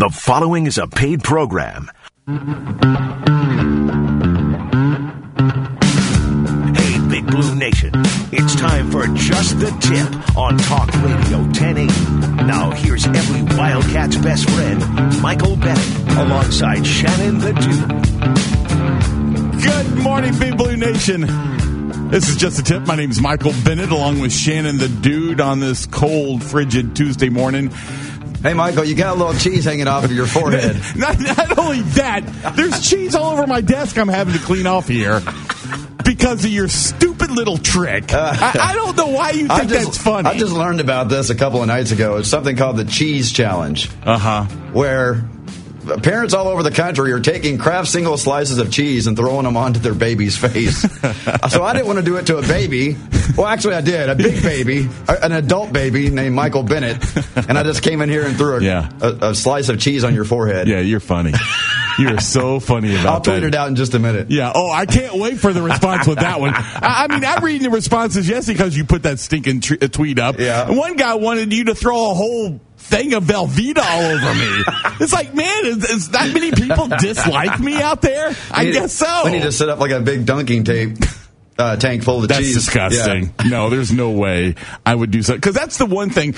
The following is a paid program. Hey, Big Blue Nation. It's time for Just the Tip on Talk Radio 1080. Now, here's every Wildcat's best friend, Michael Bennett, alongside Shannon the Dude. Good morning, Big Blue Nation. This is just a tip. My name is Michael Bennett, along with Shannon the Dude, on this cold, frigid Tuesday morning. Hey, Michael, you got a little cheese hanging off of your forehead. not, not only that, there's cheese all over my desk. I'm having to clean off here because of your stupid little trick. I, I don't know why you think just, that's funny. I just learned about this a couple of nights ago. It's something called the Cheese Challenge, uh huh. where parents all over the country are taking Kraft single slices of cheese and throwing them onto their baby's face. so I didn't want to do it to a baby. Well, actually, I did. A big baby, an adult baby named Michael Bennett, and I just came in here and threw a, Yeah. a, a slice of cheese on your forehead. Yeah, you're funny. You're so funny about that. I'll tweet it out in just a minute. Yeah. Oh, I can't wait for the response with that one. I, I mean, I'm reading the responses yesterday because you put that stinking tr- uh, tweet up. Yeah. And one guy wanted you to throw a whole thing of Velveeta all over me. it's like, man, is, is that many people dislike me out there? I need- guess so. We need to set up like a big dunking tape uh, tank full of That's cheese. disgusting. Yeah. No, there's no way I would do so. Because that's the one thing.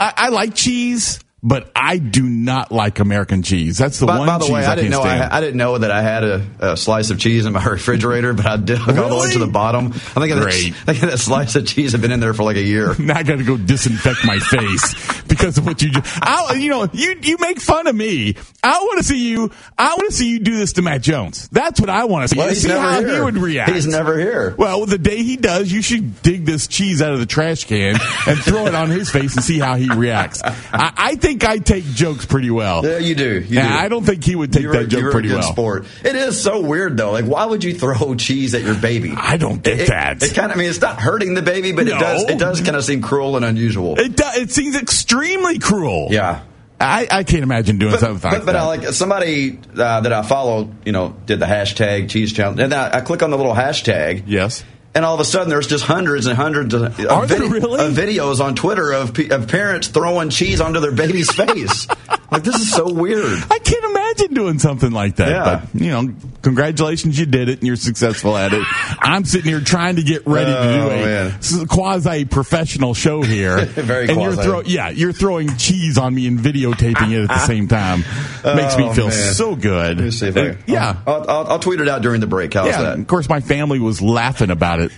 I, I like cheese, but I do not like American cheese. That's the By, one by the cheese way, I, didn't can't know I. I didn't know that I had a, a slice of cheese in my refrigerator, but I did look all the way to the bottom. I think that, Great. I think that slice of cheese had been in there for like a year. now I got to go disinfect my face because of what you just. I, you know, you you make fun of me. I want to see you. I want to see you do this to Matt Jones. That's what I want to see. Well, see how here. he would react. He's never here. Well, the day he does, you should dig this cheese out of the trash can and throw it on his face and see how he reacts. I, I think I think I take jokes pretty well. Yeah, you do. You do. I don't think he would take You're, that joke pretty well. sport. It is so weird though. Like, why would you throw cheese at your baby? I don't get It- that. It, kind of. I mean, it's not hurting the baby, but No. it does. It does kind of seem cruel and unusual. It do, it seems extremely cruel. yeah. I, I can't imagine doing But, something but, like but that. I like somebody uh, that I follow, you know, did the hashtag cheese challenge, and I, I click on the little hashtag, yes. And all of a sudden there's just hundreds and hundreds of, of there really? of videos on Twitter of, of parents throwing cheese onto their baby's face. Like this is so weird. I can't imagine doing something like that. Yeah. But, you know, congratulations, you did it and you're successful at it. I'm sitting here trying to get ready to Oh, do a quasi professional show here. Very and you're throw, Yeah, you're throwing cheese on me and videotaping it at the same time. Makes me Oh, feel man. so good. Let me see if I, yeah. I'll, I'll, I'll tweet it out during the break. How's yeah, that? of course, my family was laughing about it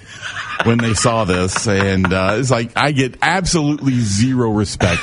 when they saw this, and uh, it's like I get absolutely zero respect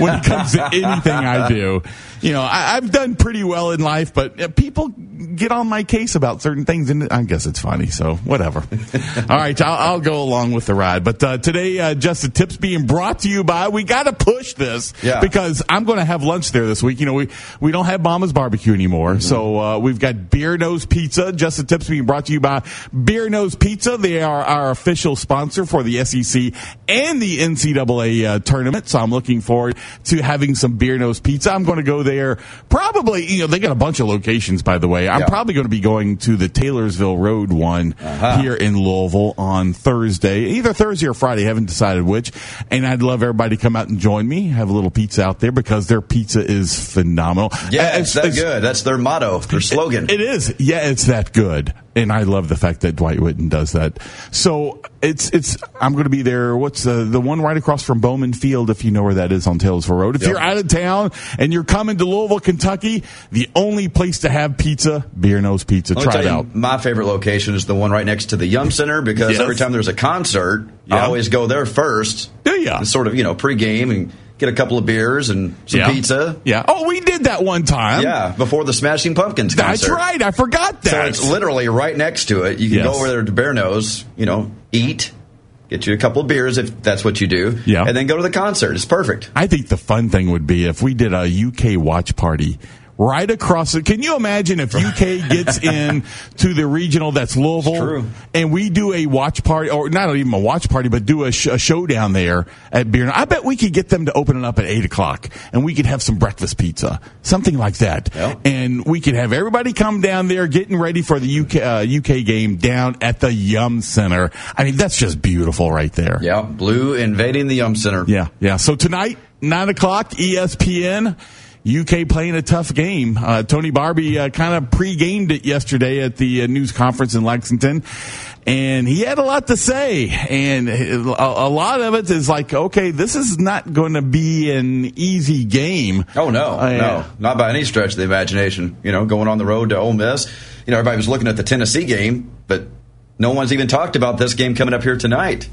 when it comes to anything I do. You know, I, I've done pretty well in life, but uh, people get on my case about certain things, and I guess it's funny. So whatever. All right, I'll, I'll go along with the ride. But uh, today, uh, just the tips being brought to you by. We got to push this Yeah. because I'm going to have lunch there this week. You know, we we don't have Mama's Barbecue anymore, so uh, we've got Beer Nose Pizza. Just the tips being brought to you by Beer Nose Pizza. They are our official sponsor for the SEC and the NCAA uh, tournament. So I'm looking forward to having some Beer Nose Pizza. I'm going to go there probably. You know, they got a bunch of locations, by the way. I'm Yeah. probably going to be going to the Taylorsville Road one Uh-huh. here in Louisville on Thursday, either Thursday or Friday. Haven't decided which. And I'd love everybody to come out and join me. Have a little pizza out there because their pizza is phenomenal. Yeah, Uh, it's that good. That's their motto, their slogan. It is. Yeah, it's that good. And I love the fact that Dwight Whitten does that. So it's it's. I'm going to be there. What's the the one right across from Bowman Field? If you know where that is on Taylorsville Road. If Yep. you're out of town and you're coming to Louisville, Kentucky, the only place to have pizza, Beer Nose Pizza. Try it you, out. My favorite location is the one right next to the Yum Center because Yes. every time there's a concert, I always go there first. Do ya? Sort of, you know, pregame and get a couple of beers and some Yeah. pizza. Yeah. Oh, we did that one time. Yeah, before the Smashing Pumpkins concert. That's right. I forgot that. So it's literally right next to it. You can Yes. go over there to Bear Nose, you know, eat, get you a couple of beers if that's what you do, Yeah. and then go to the concert. It's perfect. I think the fun thing would be if we did a UK watch party right across it. Can you imagine if UK gets in to the regional that's Louisville true. and we do a watch party or not even a watch party, but do a, sh- a show down there at Beer. I bet we could get them to open it up at eight o'clock and we could have some breakfast pizza, something like that. Yeah. And we could have everybody come down there getting ready for the UK, uh, UK game down at the Yum Center. I mean, that's just beautiful right there. Yeah, Blue invading the Yum Center. Yeah, yeah. So tonight, nine o'clock, ESPN. UK playing a tough game. Uh, Tony Barbee uh, kind of pre-gamed it yesterday at the uh, news conference in Lexington, and he had a lot to say. And a, a lot of it is like, okay, this is not going to be an easy game. Oh no, no, not by any stretch of the imagination. You know, going on the road to Ole Miss. You know, everybody was looking at the Tennessee game, but no one's even talked about this game coming up here tonight.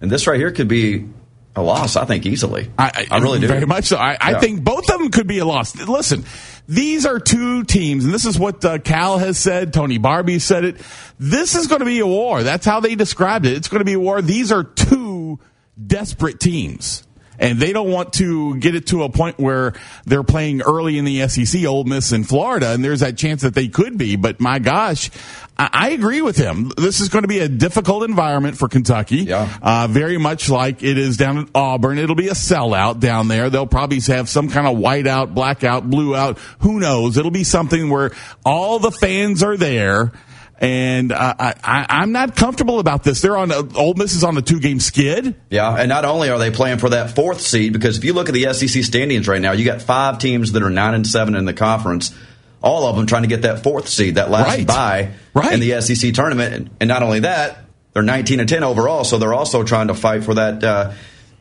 And this right here could be a loss, I think, easily. I, I really do. Very much so. I, I think both of them could be a loss. Listen, these are two teams, and this is what uh, Cal has said. Tony Barbee said it. This is going to be a war. That's how they described it. It's going to be a war. These are two desperate teams. And they don't want to get it to a point where they're playing early in the SEC, Ole Miss and Florida, and there's that chance that they could be. But my gosh, I, I agree with him. This is going to be a difficult environment for Kentucky. Yeah. Uh, very much like it is down at Auburn. It'll be a sellout down there. They'll probably have some kind of whiteout, blackout, blue out. Who knows? It'll be something where all the fans are there. And uh, I, I, I'm not comfortable about this. They're on a, Ole Miss is on a two game skid. Yeah, and not only are they playing for that fourth seed, because if you look at the SEC standings right now, you got five teams that are nine and seven in the conference. All of them trying to get that fourth seed, that last Right. bye Right. in the SEC tournament. And, and not only that, they're 19 and 10 overall, so they're also trying to fight for that uh,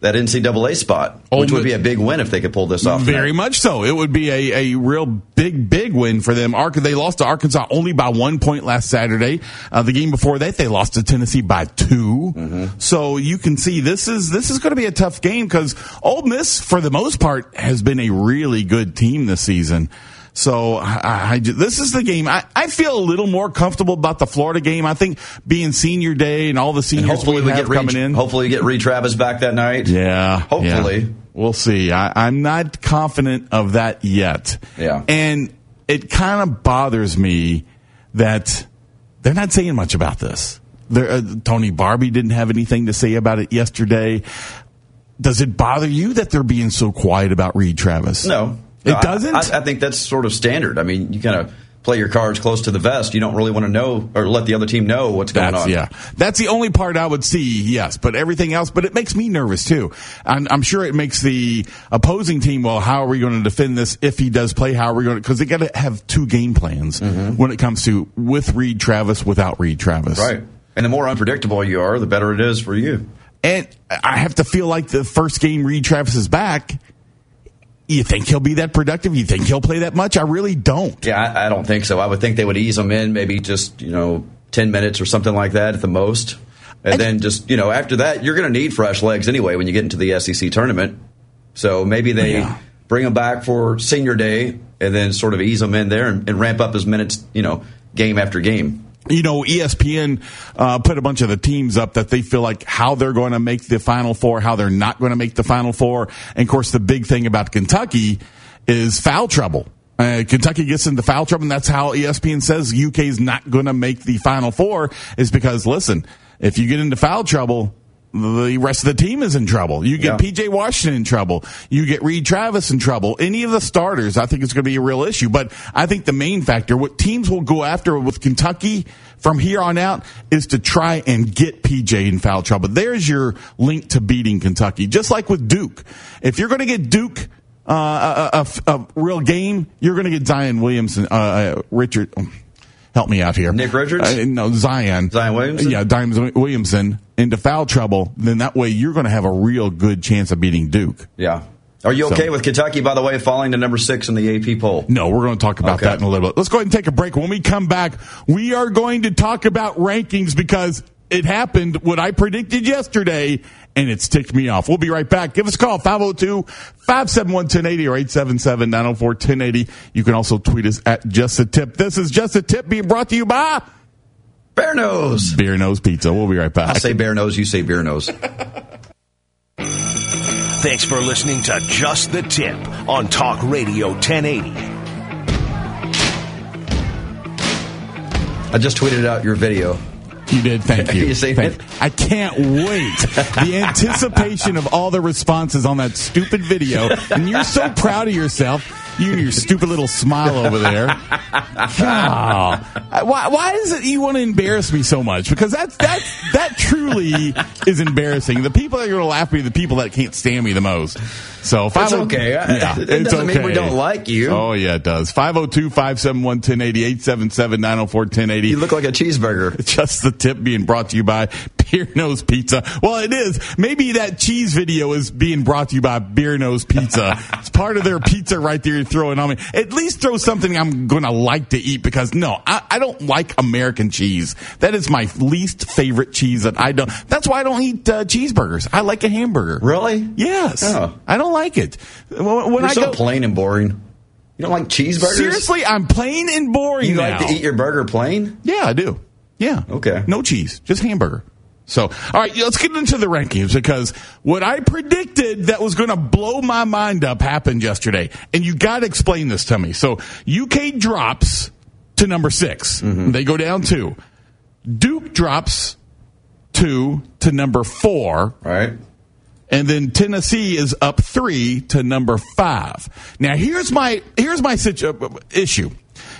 that NCAA spot, Ole which would be a big win if they could pull this off. Very tonight. much so. It would be a, a real big, big win for them. Ark- They lost to Arkansas only by one point last Saturday. Uh, the game before that, they lost to Tennessee by 2 Mm-hmm. So you can see this is this is going to be a tough game because Ole Miss, for the most part, has been a really good team this season. So I, I, this is the game. I, I feel a little more comfortable about the Florida game. I think being senior day and all the And seniors hopefully we have get Reed, coming in. hopefully we get Reed Travis back that night. Yeah. Hopefully. yeah. We'll see. I, I'm not confident of that yet. Yeah. And it kind of bothers me that they're not saying much about this. There, uh, Tony Barbee didn't have anything to say about it yesterday. Does it bother you that they're being so quiet about Reed Travis? No, It No, doesn't? I, I think that's sort of standard. I mean, you kind of play your cards close to the vest. You don't really want to know or let the other team know what's going That's on. yeah. That's the only part I would see. Yes, but everything else. But it makes me nervous too. I'm, I'm sure it makes the opposing team. Well, how are we going to defend this if he does play? How are we going to? Because they got to have two game plans mm-hmm. when it comes to with Reed Travis, without Reed Travis. Right. And the more unpredictable you are, the better it is for you. And I have to feel like the first game Reed Travis is back. You think he'll be that productive? You think he'll play that much? I really don't. Yeah, I, I don't think so. I would think they would ease him in maybe just, you know, 10 minutes or something like that at the most. And, And- then just, you know, after that, you're going to need fresh legs anyway when you get into the SEC tournament. So maybe they Yeah. bring him back for senior day and then sort of ease him in there and, and ramp up his minutes, you know, game after game. You know, ESPN uh, put a bunch of the teams up that they feel like how they're going to make the Final Four, how they're not going to make the Final Four. And of course, the big thing about Kentucky is foul trouble. Uh, Kentucky gets into foul trouble, and that's how ESPN says UK is not going to make the Final Four. Is because listen, if you get into foul trouble, the rest of the team is in trouble. You get Yeah. PJ Washington in trouble. You get Reed Travis in trouble. Any of the starters, I think it's going to be a real issue. But I think the main factor, what teams will go after with Kentucky from here on out, is to try and get PJ in foul trouble. There's your link to beating Kentucky. Just like with Duke. If you're going to get Duke uh, a, a, a real game, you're going to get Zion Williamson, uh, uh, Richard. Help me out here. Nick Richards? Uh, no, Zion. Zion Williamson? Yeah, Zion Williamson into foul trouble, then that way you're going to have a real good chance of beating Duke. Yeah. Are you okay So- with Kentucky, by the way, falling to number six in the AP poll? No, we're going to talk about Okay. that in a little bit. Let's go ahead and take a break. When we come back, we are going to talk about rankings because it happened what I predicted yesterday and it's ticked me off. We'll be right back. Give us a call 502-571-1080 or 877-904-1080. You can also tweet us at just a tip. This is just a tip being brought to you by Bear nose. Beer Nose Pizza. We'll be right back. I say bear nose, you say beer nose. Thanks for listening to Just the Tip on Talk Radio 1080. I just tweeted out your video. You did. Thank you. You seen Thank- I can't wait. The anticipation of all the responses on that stupid video, and you're so proud of yourself. You and your stupid little smile over there. God. Uh, why, why is it you want to embarrass me so much? Because that's that that truly is embarrassing. The people that are going to laugh at me, are the people that can't stand me the most. So if It's oh I would- okay. Yeah, It doesn't mean we don't like you. Oh yeah, it does. 502-571-1080, 877-904-1080. You look like a cheeseburger. just the tip being brought to you by Beer Nose Pizza. Well, it is. Maybe that cheese video is being brought to you by Beer Nose Pizza. it's part of their pizza right there you're throwing on me. At least throw something I'm going to like to eat because no, I, I don't like American cheese. That is my least favorite cheese that I don't. That's why I don't eat uh, cheeseburgers. I like a hamburger. Really? Yes. Oh. I don't like it. When, You're I so go, plain and boring. You don't like cheeseburgers? seriously, I'm plain and boring You now. like to eat your burger plain? Yeah, I do. Yeah. Okay. No cheese, just hamburger. So, all right, let's get into the rankings because what I predicted that was going to blow my mind up happened yesterday. And you got to explain this to me. So, UK drops to number 6 mm-hmm. They go down two. Duke drops two to number four. Right. And then Tennessee is up three to number five. Now here's my here's my situ- issue,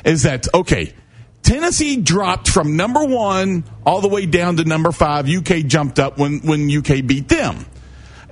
is that okay? Tennessee dropped from number one all the way down to number five. UK jumped up when when UK beat them.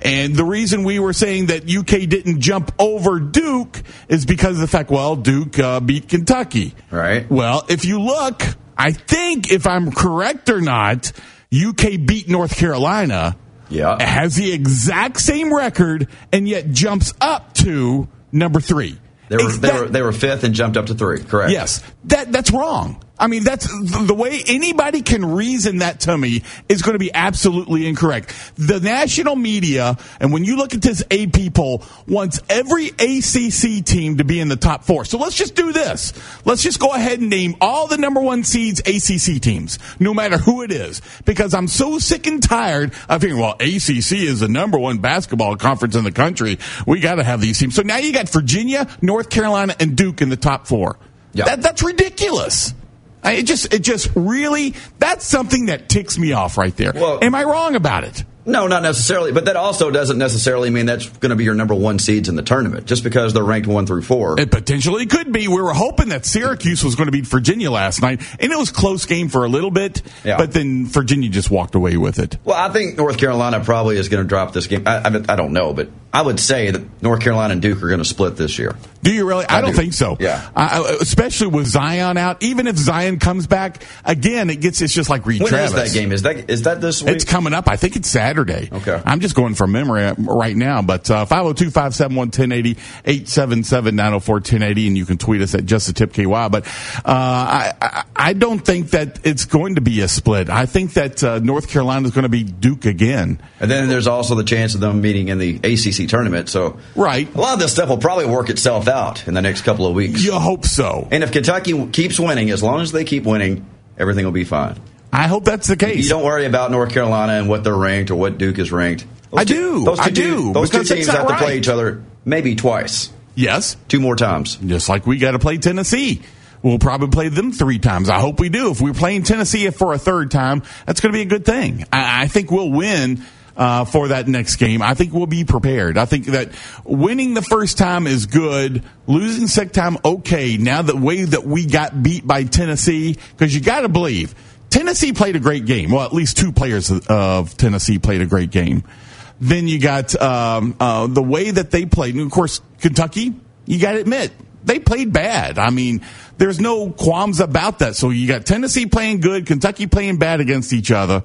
And the reason we were saying that UK didn't jump over Duke is because of the fact, well, Duke uh, beat Kentucky. Right. Well, if you look, I think if I'm correct or not, UK beat North Carolina Yeah. has the exact same record and yet jumps up to number three. They were, they were they were fifth and jumped up to three. Correct. Yes, that that's wrong. I mean, that's the way anybody can reason that to me is going to be absolutely incorrect. The national media, and when you look at this AP poll, wants every ACC team to be in the top four. So let's just do this. Let's just go ahead and name all the number one seeds ACC teams, no matter who it is, because I'm so sick and tired of hearing, well, ACC is the number one basketball conference in the country. We got to have these teams. So now you got Virginia, North Carolina, and Duke in the top four. Yeah. That, that's ridiculous. I- It just, it just really, that's something that ticks me off right there. Well- Am I wrong about it? No, not necessarily. But that also doesn't necessarily mean that's going to be your number one seeds in the tournament, just because they're ranked one through four. It potentially could be. We were hoping that Syracuse was going to beat Virginia last night, and it was close game for a little bit, Yeah. but then Virginia just walked away with it. Well, I think North Carolina probably is going to drop this game. I, I, I don't know, but I would say that North Carolina and Duke are going to split this year. Do you really? I, I don't do. think so. Yeah. Uh, especially with Zion out. Even if Zion comes back again, it gets it's just like Reed When is Travis. that game? Is that is that this week? It's coming up. I think it's Saturday. Okay. I'm just going from memory right now, but uh, 502 571 1080 877 904 1080, and you can tweet us at just a tip KY. But uh, I, I, I don't think that it's going to be a split. I think that uh, North Carolina is going to be Duke again. and then there's also the chance of them meeting in the ACC tournament. So Right. a lot of this stuff will probably work itself out in the next couple of weeks. You hope so. And if Kentucky keeps winning, as long as they keep winning, everything will be fine. I hope that's the case. You don't worry about North Carolina and what they're ranked or what Duke is ranked. Those I two- do. Those two I do, Those two teams have to play each other maybe twice, yes. two more times. just like we got to play Tennessee. We'll probably play them three times. I hope we do. If we're playing Tennessee for a third time, that's going to be a good thing. I, I think we'll win uh, for that next game. I think we'll be prepared. I think that winning the first time is good. Losing second time, okay. Now the way that we got beat by Tennessee, because you got to believe Tennessee played a great game. Well, at least two players of Tennessee played a great game. Then you got um, uh, the way that they played. And of course, Kentucky, you got to admit, they played bad. I mean, there's no qualms about that. So you got Tennessee playing good, Kentucky playing bad against each other.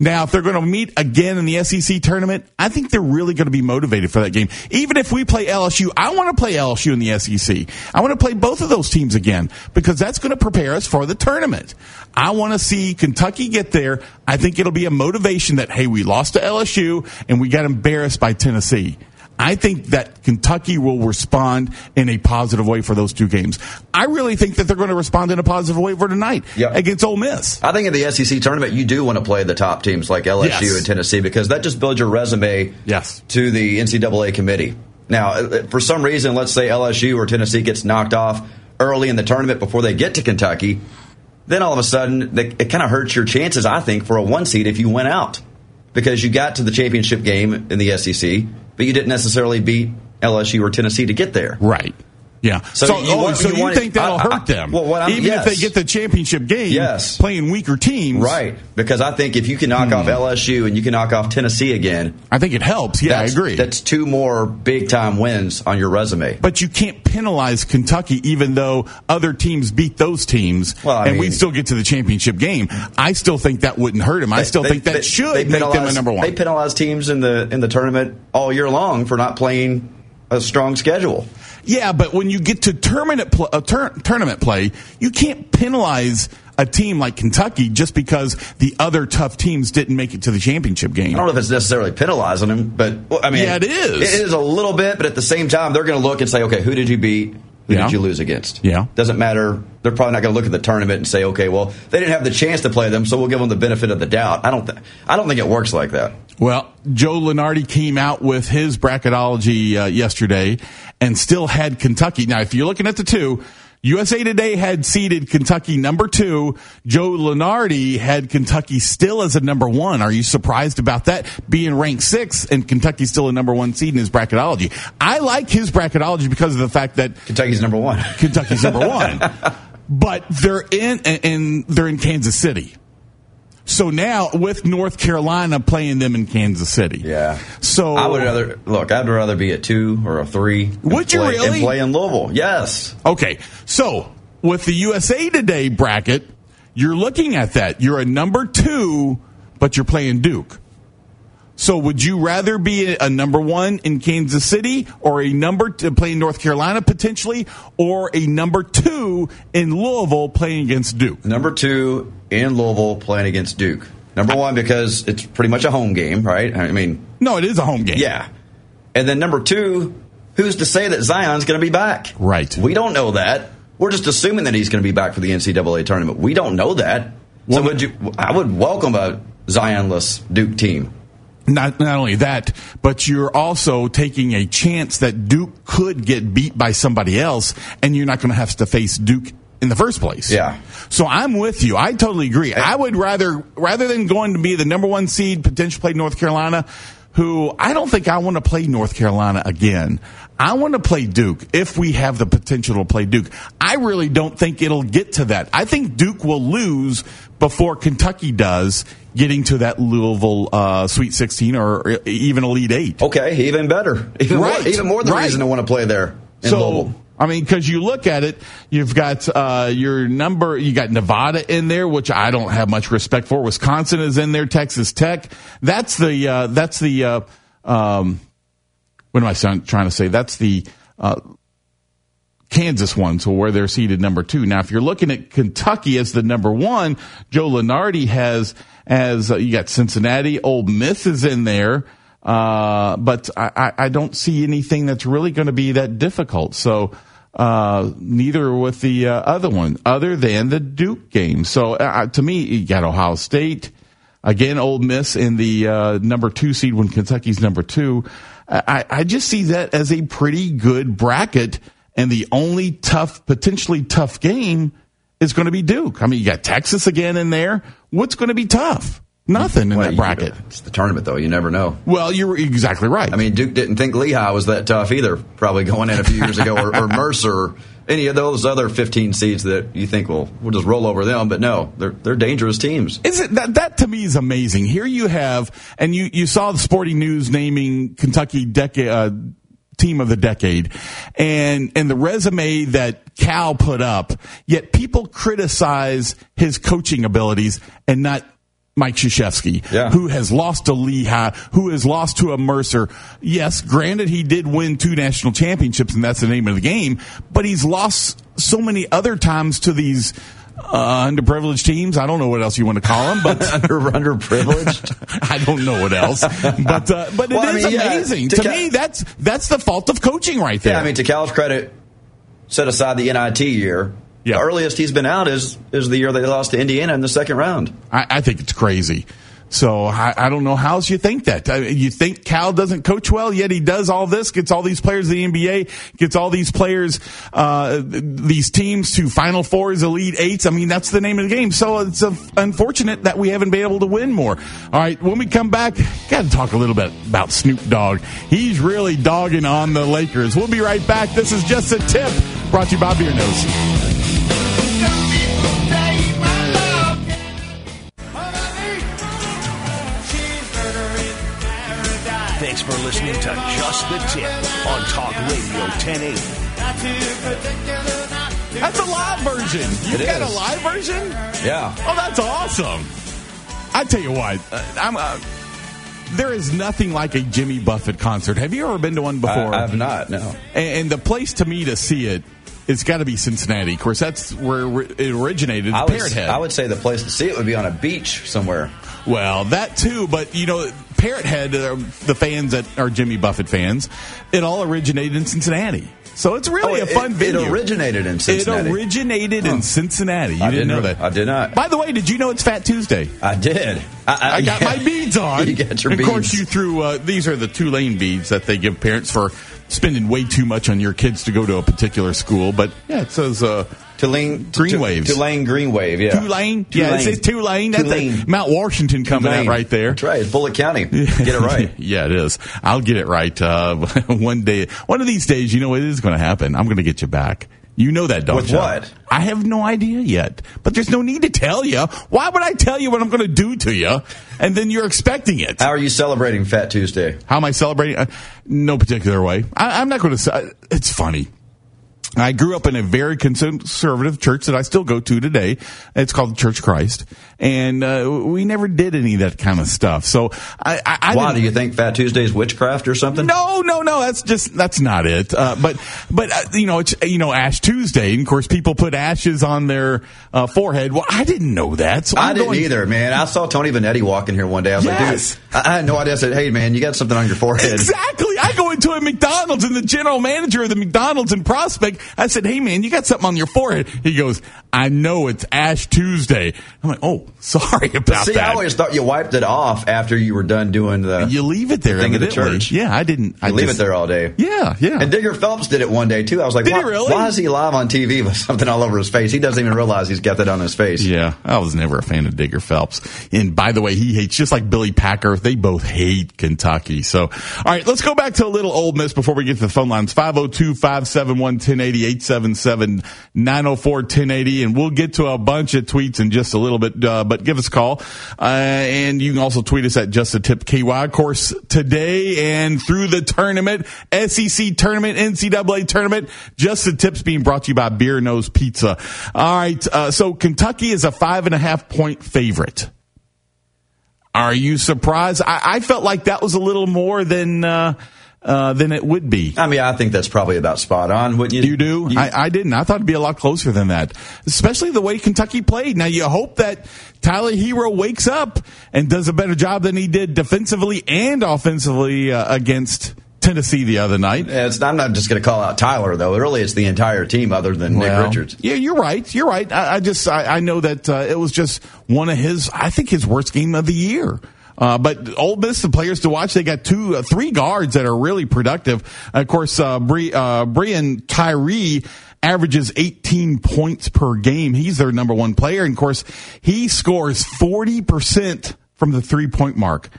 Now, if they're going to meet again in the SEC tournament, I think they're really going to be motivated for that game. Even if we play LSU, I want to play LSU in the SEC. I want to play both of those teams again because that's going to prepare us for the tournament. I want to see Kentucky get there. I think it'll be a motivation that, hey, we lost to LSU and we got embarrassed by Tennessee. I think that Kentucky will respond in a positive way for those two games. I really think that they're going to respond in a positive way for tonight against Ole Miss. I think in the SEC tournament, you do want to play the top teams like LSU Yes. and Tennessee because that just builds your resume Yes. to the NCAA committee. Now, uh, for some reason, let's say LSU or Tennessee gets knocked off early in the tournament before they get to Kentucky, then all of a sudden they, it kind of hurts your chances, I think, for a one seed if you went out because you got to the championship game in the SEC, but you didn't necessarily beat LSU or Tennessee to get there. Right. Yeah. So So, you oh, want- so you you, think that'll I- hurt them? well, what I'm- Even yes. if they get the championship game, Yes. playing weaker teams, Right. Because I think if you can knock hmm. off LSU and you can knock off Tennessee again, I think it helps. Yeah, I agree. That's two more big time wins on your resume. but you can't penalize Kentucky even though other teams beat those teams Well, I and we still get to the championship game. I still think that wouldn't hurt them. I still They- think that they- should they make them a number one. They penalize teams in the in the tournament all year long for not playing a strong schedule. Yeah, but when you get to tournament pl- uh, tur- tournament play, you can't penalize a team like Kentucky just because the other tough teams didn't make it to the championship game. I don't know if it's necessarily penalizing them, but well, I mean, Yeah, it is. It is a little bit, but at the same time, they're going to look and say, okay, who did you beat? Who Yeah. did you lose against? Yeah. Doesn't matter. They're probably not going to look at the tournament and say, okay, well, they didn't have the chance to play them, so we'll give them the benefit of the doubt. I don't. Th- I don't think it works like that. Well, Joe Lunardi came out with his bracketology uh, yesterday and still had Kentucky. Now, if you're looking at the two, USA Today had seeded Kentucky number two. Joe Lunardi had Kentucky still as a number one. Are you surprised about that being ranked six and Kentucky still a number one seed in his bracketology? I like his bracketology because of the fact that Kentucky's number one. Kentucky's number one. But they're in and they're in Kansas City. So now with North Carolina playing them in Kansas City. Yeah. So I would rather look. I'd rather be a two or a three. Would you play- really? And play in Louisville? Yes. Okay. So with the USA Today bracket, you're looking at that. You're a number two, but you're playing Duke. So would you rather be a, number one in Kansas City or a number to playing North Carolina potentially or a number two in Louisville playing against Duke? Number two in Louisville playing against Duke. Number one because it's pretty much a home game, right? I mean, No, it is a home game. yeah. And then number two, who's to say that Zion's going to be back? Right. We don't know that. We're just assuming that he's going to be back for the NCAA tournament. We don't know that. So would you? I would welcome a Zionless Duke team. Not not only that, but you're also taking a chance that Duke could get beat by somebody else, and you're not going to have to face Duke in the first place. Yeah. So I'm with you. I totally agree. I would rather rather than going to be the number one seed, potentially play North Carolina, who I don't think I want to play North Carolina again. I want to play Duke if we have the potential to play Duke. I really don't think it'll get to that. I think Duke will lose before Kentucky does, getting to that Louisville uh, Sweet 16 or even Elite Eight. Okay, even better. Even Right. more, even more the Right. reason to want to play there in so Louisville. I mean, because you look at it, you've got uh, your number, you got Nevada in there, which I don't have much respect for. Wisconsin is in there, Texas Tech. That's the uh, that's the uh, um, what am I trying to say? That's the uh, Kansas one, so where they're seated number two. Now, if you're looking at Kentucky as the number one, Joe Lunardi has as uh, you got Cincinnati, Ole Miss is in there, uh, but I, I, don't see anything that's really going to be that difficult. So. Uh, neither with the uh, other one, other than the Duke game. So uh, to me, you got Ohio State, Again, Ole Miss in the uh, number two seed when Kentucky's number two. I, I just see that as a pretty good bracket, and the only tough, potentially tough game is going to be Duke. I mean, you got Texas again in there. What's going to be tough? Nothing in Well, that bracket. It's the tournament, though. You never know. Well, you're exactly right. I mean, Duke didn't think Lehigh was that tough either, probably going in a few years ago, or, or Mercer, any of those other 15 seeds that you think, well, we'll just roll over them. But no, they're, they're dangerous teams. Is it that that to me is amazing? Here you have, and you you saw the Sporting News naming Kentucky decade. Uh, team of the decade and and the resume that Cal put up yet people criticize his coaching abilities and not Mike Krzyzewski, Yeah. who has lost to Lehigh, who has lost to a Mercer. Yes, granted, he did win two national championships, and that's the name of the game. But he's lost so many other times to these uh, underprivileged teams. I don't know what else you want to call them, but Under, underprivileged. I don't know what else. But uh, but it is I mean, yeah, amazing to to ca- me. That's that's the fault of coaching right there. Yeah, I mean, to Cal's credit, set aside the NIT year. Yeah. The earliest he's been out is is the year they lost to Indiana in the second round. I, I think it's crazy. So I, I don't know how else you think that. I you think Cal doesn't coach well, yet he does all this, gets all these players the NBA, gets all these players, uh, these teams to Final Fours, Elite Eights. I mean, that's the name of the game. So it's uh unfortunate that we haven't been able to win more. All right, when we come back, got to talk a little bit about Snoop Dogg. He's really dogging on the Lakers. We'll be right back. This is just a tip brought to you by Beer Nose. Thanks for listening to Just the Tip on Talk Radio 1080. That's a live version. It got is. a live version? Yeah. Oh, that's awesome. I tell you what, uh, I'm. Uh, there is nothing like a Jimmy Buffett concert. Have you ever been to one before? I have not. No. and, and the place to me to see it, it's got to be Cincinnati. Of course, that's where it originated. I would. I would say the place to see it would be on a beach somewhere. Well, that too, but you know, Parrot Head, uh, the fans that are Jimmy Buffett fans, it all originated in Cincinnati. So it's really Oh, a fun it, venue. It originated in Cincinnati. It originated in Cincinnati. You I didn't didn't know that. I did not. By the way, did you know it's Fat Tuesday? I did. I, I got my beads on. You got your Of course, you threw. Uh, these are the Tulane beads that they give parents for spending way too much on your kids to go to a particular school. But yeah, it says uh, Tulane Green Tu- waves. Tulane Green Wave. Yeah. Tulane. Yeah, it says Tulane. That's Tulane. a, Mount Washington coming Tulane. out right there. That's right. It's Bullitt County. Get it right. yeah, it is. I'll get it right uh, one day. One of these days, you know, it is going to happen. I'm going to get you back. You know that, don't With you? what? I have no idea yet. But there's no need to tell you. Why would I tell you what I'm going to do to you, and then you're expecting it? How are you celebrating Fat Tuesday? How am I celebrating? Uh, no particular way. I, I'm not going to say. It's funny. I grew up in a very conservative church that I still go to today. It's called the Church of Christ, and uh, we never did any of that kind of stuff. So I, I, I Why do you think Fat Tuesday is witchcraft or something? no, no, no. That's just that's not it. Uh, but but uh, you know it's you know Ash Tuesday, and of course people put ashes on their uh, forehead. Well, I didn't know that. So I didn't going- either, man. I saw Tony Vanetti walking here one day. I was Yes. like, dude, I I had no idea. I said, hey, man, you got something on your forehead. Exactly. I go into a McDonald's and the general manager of the McDonald's in Prospect, I said, Hey man, you got something on your forehead. He goes, I know it's Ash Tuesday. I'm like, Oh, sorry about See, that. I always thought you wiped it off after you were done doing the. you leave it there, thing at the church. Yeah, I didn't. I you leave just- it there all day. Yeah, yeah. And Digger Phelps did it one day too. I was like, Did he why, really? why is he live on TV with something all over his face? He doesn't even realize he's got that on his face. Yeah, I was never a fan of Digger Phelps. And by the way, he hates, just like Billy Packer, they both hate Kentucky. So, all right, let's go back to a little Ole Miss before we get to the phone lines. 502-571-1080, 877-904-1080. And we'll get to a bunch of tweets in just a little bit, uh, but give us a call. Uh, and you can also tweet us at Just a Tip KY. Of course, today and through the tournament, SEC tournament, NCAA tournament, Just the Tips being brought to you by Beer Nose Pizza. All right. Uh, so Kentucky is a five and a half point favorite. Are you surprised? I, I felt like that was a little more than, uh, uh, than it would be. I mean, I think that's probably about spot on. Wouldn't you? You do? You- I, I didn't. I thought it'd be a lot closer than that, especially the way Kentucky played. Now you hope that Tyler Herro wakes up and does a better job than he did defensively and offensively uh, against Tennessee the other night. It's, I'm not just going to call out Tyler though. Really, it's the entire team other than Well, Nick Richards. Yeah, you're right. You're right. I, I just I, I know that uh, it was just one of his. I think his worst game of the year. Uh, but Ole Miss, the players to watch, they got two, uh, three guards that are really productive. Of course, uh, uh, Breein Tyree averages 18 points per game. He's their number one player. And of course, he scores 40% from the three point mark.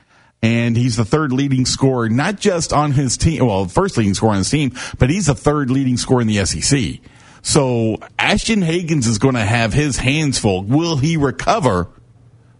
And he's the third leading scorer, not just on his team, well, first leading scorer on his team, but he's the third leading scorer in the SEC. So Ashton Hagans is going to have his hands full. Will he recover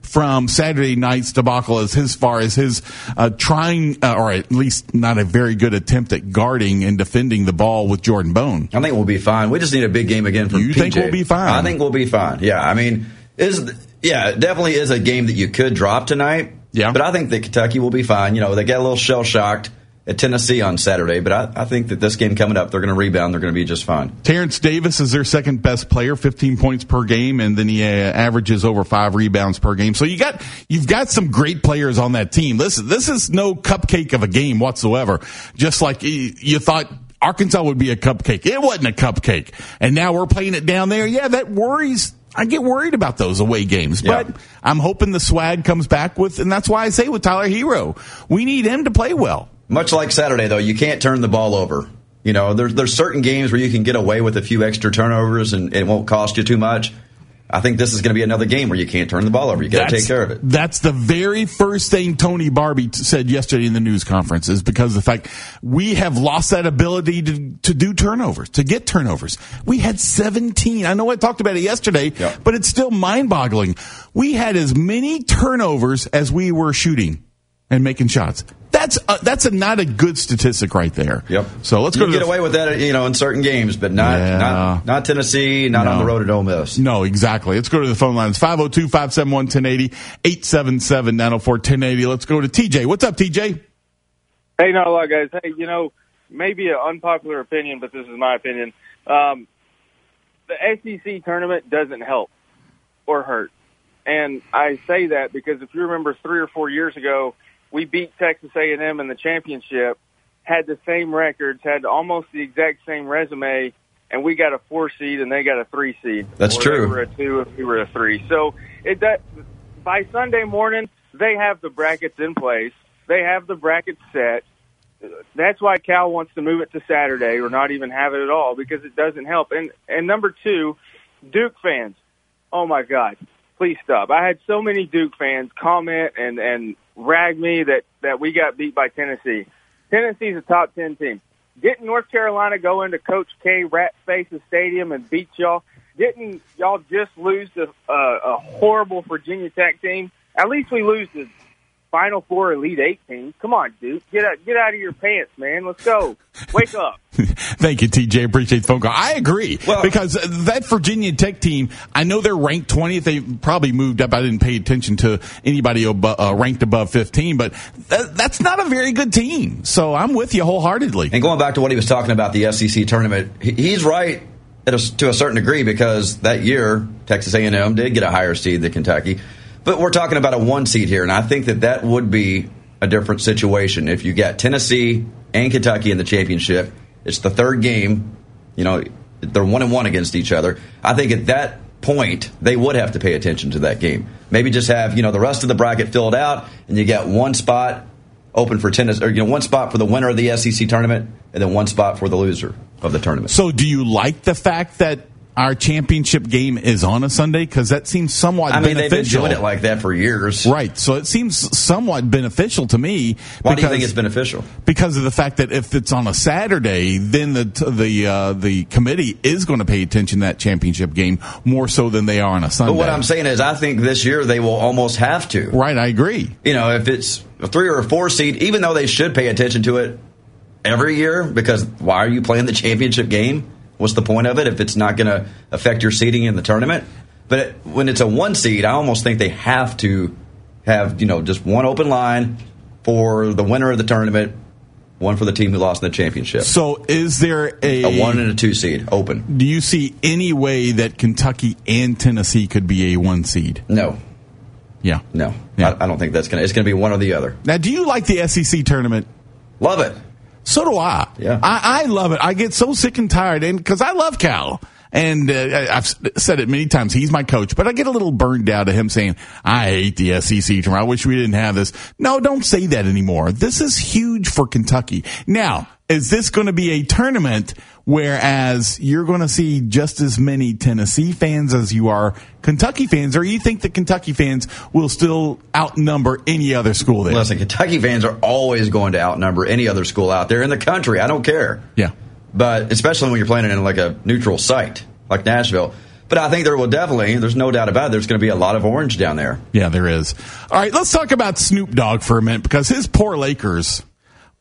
from Saturday night's debacle as his far as his uh, trying, uh, or at least not a very good attempt at guarding and defending the ball with Jordan Bone? I think we'll be fine. We just need a big game again from You PJ. think we'll be fine? I think we'll be fine. Yeah, I mean, is yeah, it definitely is a game that you could drop tonight. Yeah. but I think that Kentucky will be fine. You know, they get a little shell shocked at Tennessee on Saturday, but I, I think that this game coming up, they're going to rebound. They're going to be just fine. Terence Davis is their second best player, 15 points per game, and then he uh, averages over five rebounds per game. So you got you've got some great players on that team. This this is no cupcake of a game whatsoever. Just like you thought Arkansas would be a cupcake, it wasn't a cupcake, and now we're playing it down there. Yeah, that worries. I get worried about those away games, but Yeah. I'm hoping the swag comes back with, and that's why I say with Tyler Herro, we need him to play well. Much like Saturday, though, you can't turn the ball over. You know, there's there's certain games where you can get away with a few extra turnovers and it won't cost you too much. I think this is going to be another game where you can't turn the ball over. You got to take care of it. That's the very first thing Tony Barbee t- said yesterday in the news conference is because of the fact we have lost that ability to, to do turnovers, to get turnovers. We had 17. I know I talked about it yesterday, Yeah. but it's still mind boggling. We had as many turnovers as we were shooting and making shots. That's a, that's a, not a good statistic right there. Yep. So let's you go get the- away with that, you know, in certain games, but not Yeah. not, not Tennessee, not on the road at Ole Miss. No, exactly. Let's go to the phone lines 502 571 1080 877 904 1080. Let's go to TJ. What's up, TJ? Hey, not a lot, guys. Hey, you know, maybe an unpopular opinion, but this is my opinion. Um, the SEC tournament doesn't help or hurt. And I say that because if you remember three or four years ago, we beat Texas A&M in the championship, had the same records, had almost the exact same resume, and we got a four seed and they got a three seed. That's Or true. They were a two if we were a three. So it that by Sunday morning they have the brackets in place. They have the brackets set. That's why Cal wants to move it to Saturday or not even have it at all because it doesn't help. And and number two, Duke fans. Oh my God, please stop. I had so many Duke fans comment and and rag me that that we got beat by Tennessee. Tennessee's a top ten team. Didn't North Carolina go into Coach K Rat Face's stadium and beat y'all? Didn't y'all just lose to uh, a horrible Virginia Tech team? At least we lose to Final Four Elite Eight team. Come on, Duke, get out, get out of your pants, man. Let's go. Wake up. Thank you, TJ. Appreciate the phone call. I agree Well- because that Virginia Tech team, I know they're ranked 20th. They probably moved up. I didn't pay attention to anybody abo- uh, ranked above 15, but that, that's not a very good team. So I'm with you wholeheartedly. And going back to what he was talking about the SEC tournament, he's right at a, to a certain degree because that year Texas A&M did get a higher seed than Kentucky, but we're talking about a one seed here, and I think that that would be a different situation if you get Tennessee and Kentucky in the championship. It's the third game, you know, they're one and one against each other. I think at that point they would have to pay attention to that game. Maybe just have you know the rest of the bracket filled out, and you get one spot open for tennis, or you know, one spot for the winner of the SEC tournament, and then one spot for the loser of the tournament. So do you like the fact that our championship game is on a Sunday? Because that seems somewhat I mean, they've been beneficial. doing it like that for years. Right. So it seems somewhat beneficial to me. Why do you because- think it's beneficial? because of the fact that if it's on a Saturday, then the the uh, the committee is going to pay attention to that championship game more so than they are on a Sunday. But what I'm saying is, I think this year they will almost have to. right, I agree. You know, if it's a three or a four seed, even though they should pay attention to it every year, because why are you playing the championship game? What's the point of it if it's not going to affect your seeding in the tournament? But when it's a one seed, I almost think they have to have you know just one open line for the winner of the tournament, one for the team who lost in the championship. So, is there a, A one and a two seed open. Do you see any way that Kentucky and Tennessee could be a one seed? No, Yeah. no, Yeah. I, I don't think that's gonna. It's gonna be one or the other. Now, do you like the SEC tournament? Love it. So do I. Yeah. I, I love it. I get so sick and tired, and because I love Cal, and uh, I've said it many times. He's my coach, but I get a little burned out of him saying, "I hate the SEC tournament. I wish we didn't have this." No, don't say that anymore. This is huge for Kentucky. Now, is this going to be a tournament? Whereas you're going to see just as many Tennessee fans as you are Kentucky fans, or you think the Kentucky fans will still outnumber any other school there? Listen, Kentucky fans are always going to outnumber any other school out there in the country. I don't care. Yeah. But especially when you're playing it in like a neutral site like Nashville. But I think there will definitely, there's no doubt about it, there's going to be a lot of orange down there. Yeah, there is. All right, let's talk about Snoop Dogg for a minute because his poor Lakers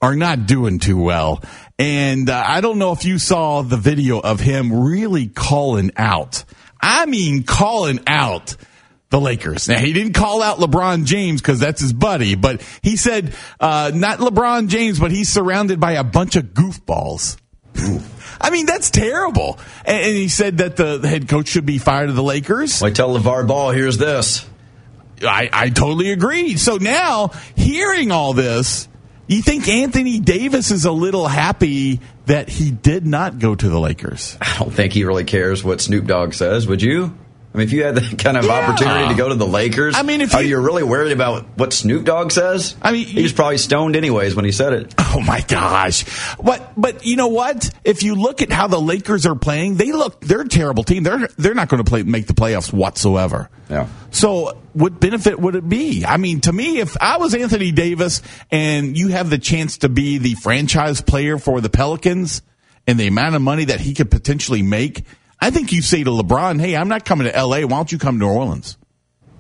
are not doing too well. And uh, I don't know if you saw the video of him really calling out. I mean, calling out the Lakers. Now, he didn't call out LeBron James because that's his buddy, but he said, uh, not LeBron James, but he's surrounded by a bunch of goofballs. I mean, that's terrible. And, and he said that the head coach should be fired of the Lakers. Wait, tell LeVar Ball, here's this. I, I totally agree. So now, hearing all this, you think Anthony Davis is a little happy that he did not go to the Lakers? I don't think he really cares what Snoop Dogg says, would you? I mean, if you had that kind of Yeah. opportunity to go to the Lakers, I mean, if are you- you really worried about what Snoop Dogg says? I mean, he was probably stoned anyways when he said it. Oh my gosh. But but you know what? If you look at how the Lakers are playing, they look they're a terrible team. They're they're not going to play make the playoffs whatsoever. Yeah. So what benefit would it be? I mean, to me, if I was Anthony Davis and you have the chance to be the franchise player for the Pelicans and the amount of money that he could potentially make, I think you say to LeBron, "Hey, I'm not coming to LA. Why don't you come to New Orleans?"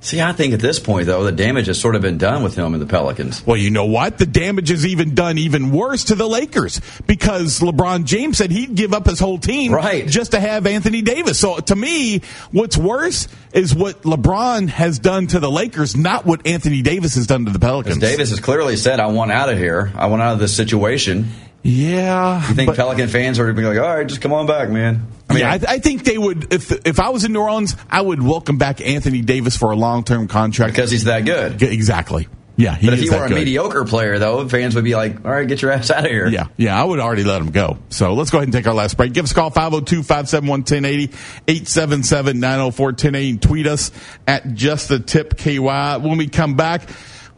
See, I think at this point, though, the damage has sort of been done with him and the Pelicans. Well, you know what? The damage is even done even worse to the Lakers because LeBron James said he'd give up his whole team Right. just to have Anthony Davis. So to me, what's worse is what LeBron has done to the Lakers, not what Anthony Davis has done to the Pelicans. Davis has clearly said, I want out of here. I want out of this situation. Yeah. You think but- Pelican fans are going to be like, all right, just come on back, man? I mean, yeah, I, I think they would. If if I was in New Orleans, I would welcome back Anthony Davis for a long term contract. because he's that good. exactly. Yeah, he But if you were a good. mediocre player, though, fans would be like, all right, get your ass out of here. Yeah, yeah, I would already let him go. So let's go ahead and take our last break. Give us a call 502-571-1080, 877-904-1080, and tweet us at just the tip KY. When we come back,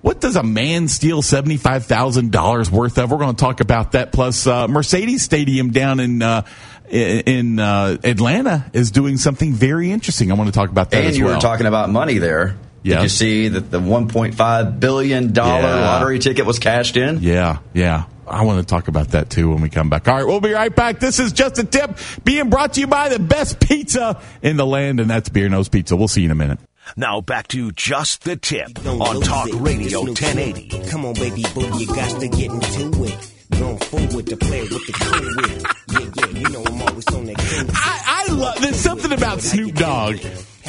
what does a man steal $75,000 worth of? We're going to talk about that. Plus, uh, Mercedes Stadium down in, uh, in uh, Atlanta is doing something very interesting. I want to talk about that And as you well. were talking about money there. Yeah. Did you see that the $1.5 billion Yeah. lottery ticket was cashed in? Yeah, yeah. I want to talk about that too when we come back. All right, we'll be right back. This is just a tip being brought to you by the best pizza in the land, and that's Beer Nose Pizza. We'll see you in a minute. Now back to just the tip on Talk it. Radio Snoop 1080. Dogg. Come on, baby boo, you got to get into it. Going forward to play with the cool with. Yeah, yeah, you know I'm always on that cool. I, I love. There's something about Snoop Dogg.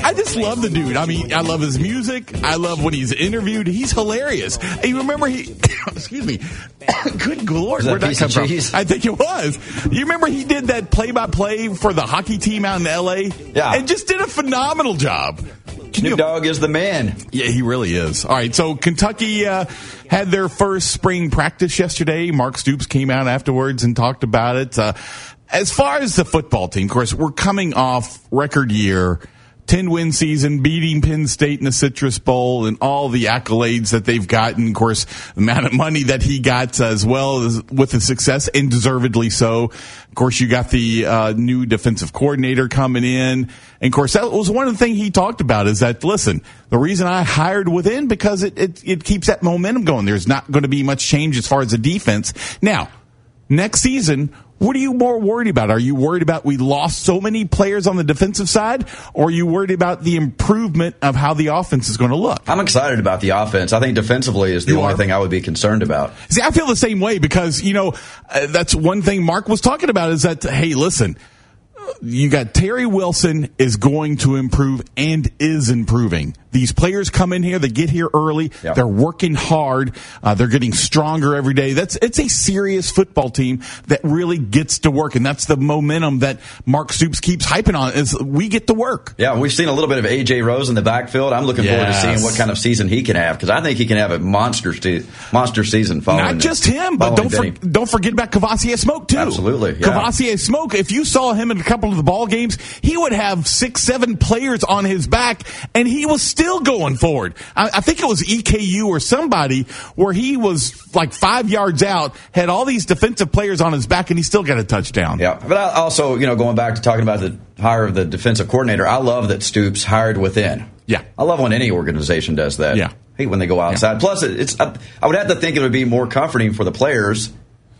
I just love the dude. I mean, I love his music. I love when he's interviewed. He's hilarious. And you remember he? excuse me. Good lord, where'd that come from? cheese? I think it was. You remember he did that play-by-play for the hockey team out in L.A. Yeah. and just did a phenomenal job. Snoop Dogg is the man. Yeah, he really is. All right, so Kentucky uh, had their first spring practice yesterday. Mark Stoops came out afterwards and talked about it. Uh, as far as the football team, of course, we're coming off record year. 10 win season, beating Penn State in the Citrus Bowl and all the accolades that they've gotten. Of course, the amount of money that he got as well as with the success and deservedly so. Of course, you got the uh, new defensive coordinator coming in. And of course, that was one of the things he talked about is that, listen, the reason I hired within because it, it, it keeps that momentum going. There's not going to be much change as far as the defense. Now, next season, what are you more worried about? Are you worried about we lost so many players on the defensive side, or are you worried about the improvement of how the offense is going to look? I'm excited about the offense. I think defensively is the You only are? thing I would be concerned about. See, I feel the same way because, you know, uh, that's one thing Mark was talking about is that, hey, listen, you got Terry Wilson is going to improve and is improving. These players come in here, they get here early, Yeah. they're working hard, uh, they're getting stronger every day. That's it's a serious football team that really gets to work, and that's the momentum that Mark Stoops keeps hyping on. Is we get to work. Yeah, we've seen a little bit of AJ Rose in the backfield. I'm looking forward to seeing what kind of season he can have because I think he can have a monster se- monster season. Following Not just him, but don't for, don't forget about Kavosiey Smoke too. Absolutely, yeah. Kavosiey Smoke. If you saw him in a couple of the ball games, he would have six, seven players on his back, and he was still going forward. I, I think it was EKU or somebody where he was like five yards out, had all these defensive players on his back, and he still got a touchdown. Yeah, but I also, you know, going back to talking about the hire of the defensive coordinator, I love that Stoops hired within. Yeah. I love when any organization does that. Yeah. I hate when they go outside. Plus, it- it's I, I would have to think it would be more comforting for the players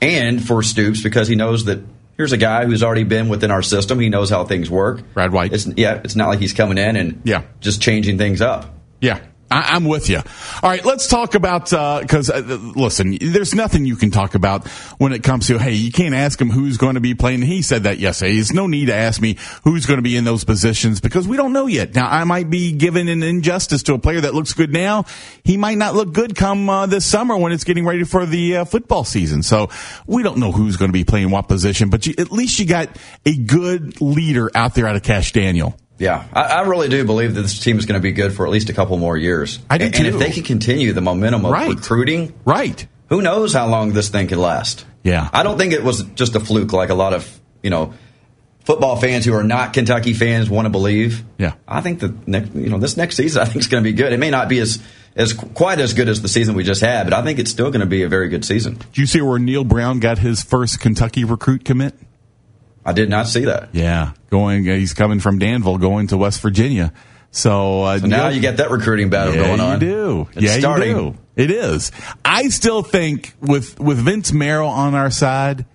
and for Stoops because he knows that here's a guy who's already been within our system. He knows how things work. Brad White. It's, yeah, it's not like he's coming in and Yeah. just changing things up. Yeah. I, I'm with you. All right, let's talk about because uh, listen, there's nothing you can talk about when it comes to hey, you can't ask him who's going to be playing. He said that yesterday. There's no need to ask me who's going to be in those positions because we don't know yet. Now, I might be giving an injustice to a player that looks good now. He might not look good come uh, this summer when it's getting ready for the uh, football season. So we don't know who's going to be playing what position, but you, at least you got a good leader out there out of Kash Daniel. Yeah, I, I really do believe that this team is going to be good for at least a couple more years. I do and, and if they can continue the momentum of Right. recruiting, Right. who knows how long this thing can last? Yeah. I don't think it was just a fluke like a lot of you know football fans who are not Kentucky fans want to believe. Yeah. I think that next, you know this next season I think is going to be good. It may not be as as quite as good as the season we just had, but I think it's still going to be a very good season. Do you see where Neal Brown got his first Kentucky recruit commit? I did not see that. Yeah, going. He's coming from Danville, going to West Virginia. So, uh, So now you get that recruiting battle yeah, going on. You do. It's yeah, starting. you do. It is. I still think with with Vince Marrow on our side,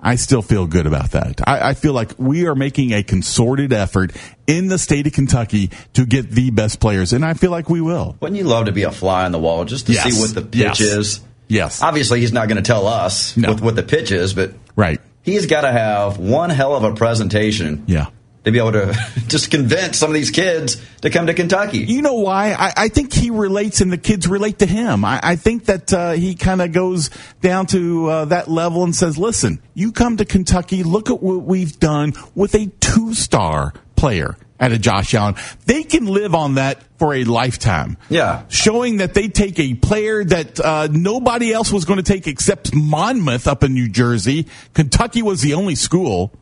I still feel good about that. I, I feel like we are making a concerted effort in the state of Kentucky to get the best players, and I feel like we will. Wouldn't you love to be a fly on the wall just to Yes. see what the pitch Yes. is? Yes. Obviously, he's not going to tell us No. what, what the pitch is, but Right. He's got to have one hell of a presentation Yeah. to be able to just convince some of these kids to come to Kentucky. You know why? I, I think he relates and the kids relate to him. I, I think that uh, he kind of goes down to uh, that level and says, listen, you come to Kentucky, look at what we've done with a two star player at a Josh Allen. They can live on that for a lifetime. Yeah. Showing that they take a player that uh, nobody else was going to take except Monmouth up in New Jersey. Kentucky was the only school.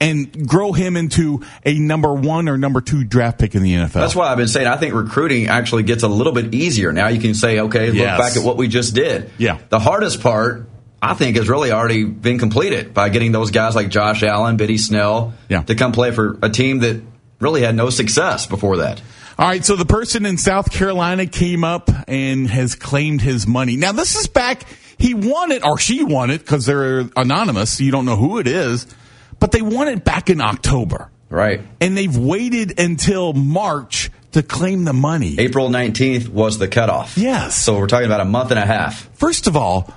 And grow him into a number one or number two draft pick in the NFL. That's why I've been saying I think recruiting actually gets a little bit easier. Now you can say, okay, look Yes. back at what we just did. Yeah. The hardest part, I think, has really already been completed by getting those guys like Josh Allen, Benny Snell Yeah. to come play for a team that really had no success before that. All right, so the person in South Carolina came up and has claimed his money. Now, this is back, he won it, or she won it, because they're anonymous, so you don't know who it is, but they won it back in October. Right. And they've waited until March to claim the money. April 19th was the cutoff. Yes. So we're talking about a month and a half. First of all,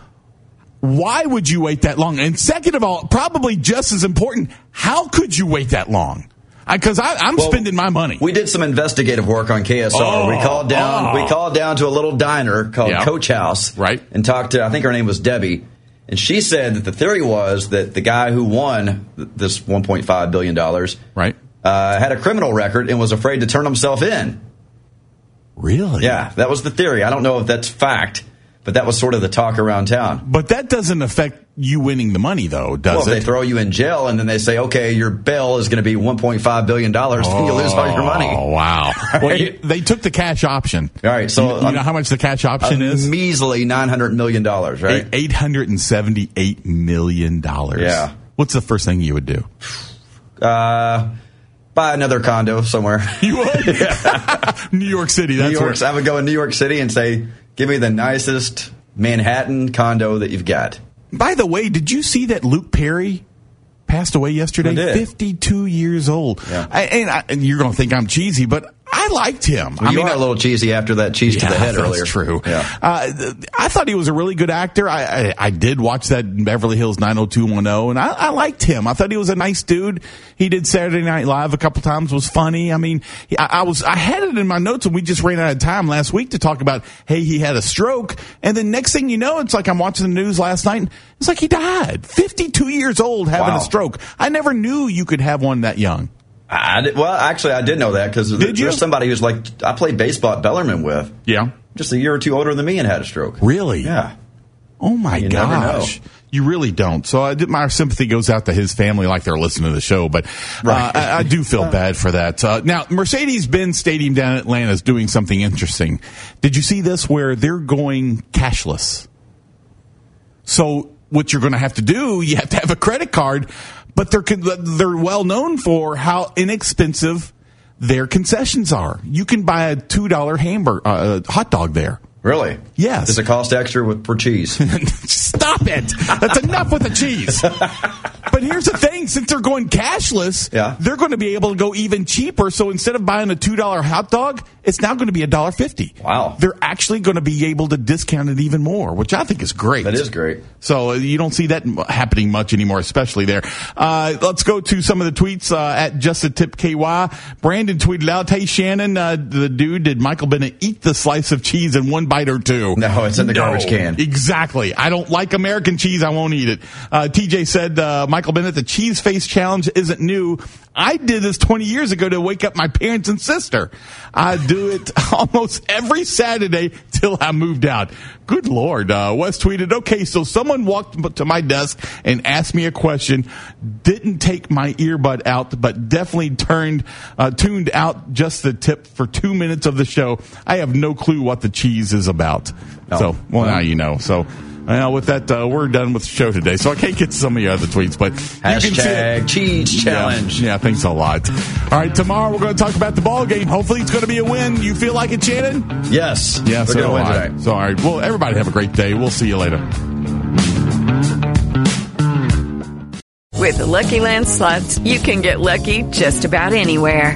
why would you wait that long? And second of all, probably just as important, how could you wait that long? Because I'm Well, spending my money. We did some investigative work on KSR. Oh, we called down. oh. We called down to a little diner called Yeah. Coach House, Right. And talked to. I think her name was Debbie, and she said that the theory was that the guy who won this 1.5 billion dollars, right? uh, had a criminal record and was afraid to turn himself in. Really? Yeah, that was the theory. I don't know if that's fact, but that was sort of the talk around town. But that doesn't affect you winning the money, though, does it? Well, it? they throw you in jail and then they say, okay, your bail is going to be 1.5 billion dollars, then you lose all your money. Oh wow! Well, you- they took the cash option. All right, so you, you um, know how much the cash option is? measly 900 million dollars, right? Eight hundred and seventy-eight million dollars. Yeah. What's the first thing you would do? Uh, buy another condo somewhere. You would. New York City. That's New York. where. I would go in New York City and say, "Give me the nicest Manhattan condo that you've got." By the way, did you see that Luke Perry passed away yesterday? I did. Fifty-two years old. Yeah. I, and, I, and you're going to think I'm cheesy, but I liked him. Well, I you mean, a little cheesy after that cheese to the head that's earlier. true. Yeah. Uh, I thought he was a really good actor. I, I, I did watch that Beverly Hills 90210, and I, I liked him. I thought he was a nice dude. He did Saturday Night Live a couple times. Was funny. I mean, I, I was I had it in my notes, and we just ran out of time last week to talk about. Hey, he had a stroke, and then next thing you know, it's like I'm watching the news last night. and It's like he died, 52 years old, having Wow. a stroke. I never knew you could have one that young. I did, well, actually, I did know that because you? there's somebody who's like I played baseball at Bellarmine with, Yeah. just a year or two older than me, and had a stroke. Really? Yeah. Oh my You gosh. You really don't. So I did, my sympathy goes out to his family like they're listening to the show, but uh, I, I do feel bad for that. Uh, now, Mercedes-Benz Stadium down in Atlanta is doing something interesting. Did you see this where they're going cashless? So what you're going to have to do, you have to have a credit card, but they're they're well known for how inexpensive their concessions are. You can buy a two dollar hamburger uh, hot dog there. Really? Yes. Does it cost extra with, for cheese? Stop it! That's enough with the cheese. but here's the thing: since they're going cashless, Yeah. they're going to be able to go even cheaper. So instead of buying a two dollar hot dog, it's now going to be a dollar fifty. Wow. They're actually going to be able to discount it even more, which I think is great. That is great. So uh, you don't see that happening much anymore, especially there. Uh, let's go to some of the tweets uh, at just a tip ky. Brandon tweeted out, "Hey Shannon, uh, the dude did Michael Bennett eat the slice of cheese in one bite or two? No, it's in the garbage can. Exactly. I don't like American cheese. I won't eat it. Uh, TJ said, uh, Michael Bennett, the cheese face challenge isn't new. I did this 20 years ago to wake up my parents and sister. I do it almost every Saturday till I moved out. Good Lord. Uh, Wes tweeted, okay, so someone walked to my desk and asked me a question, didn't take my earbud out, but definitely turned, uh, tuned out just the tip for two minutes of the show. I have no clue what the cheese is about. Oh. So, well, now you know. So, well, with that, uh, we're done with the show today. So I can't get to some of your other tweets, but you can see it. Hashtag cheese challenge. Yeah, yeah, thanks a lot. All right, tomorrow we're going to talk about the ball game. Hopefully, it's going to be a win. You feel like it, Shannon? Yes. Yeah, We're so gonna win I. today. So, all right. Well, everybody have a great day. We'll see you later. With the Lucky Land slots, you can get lucky just about anywhere.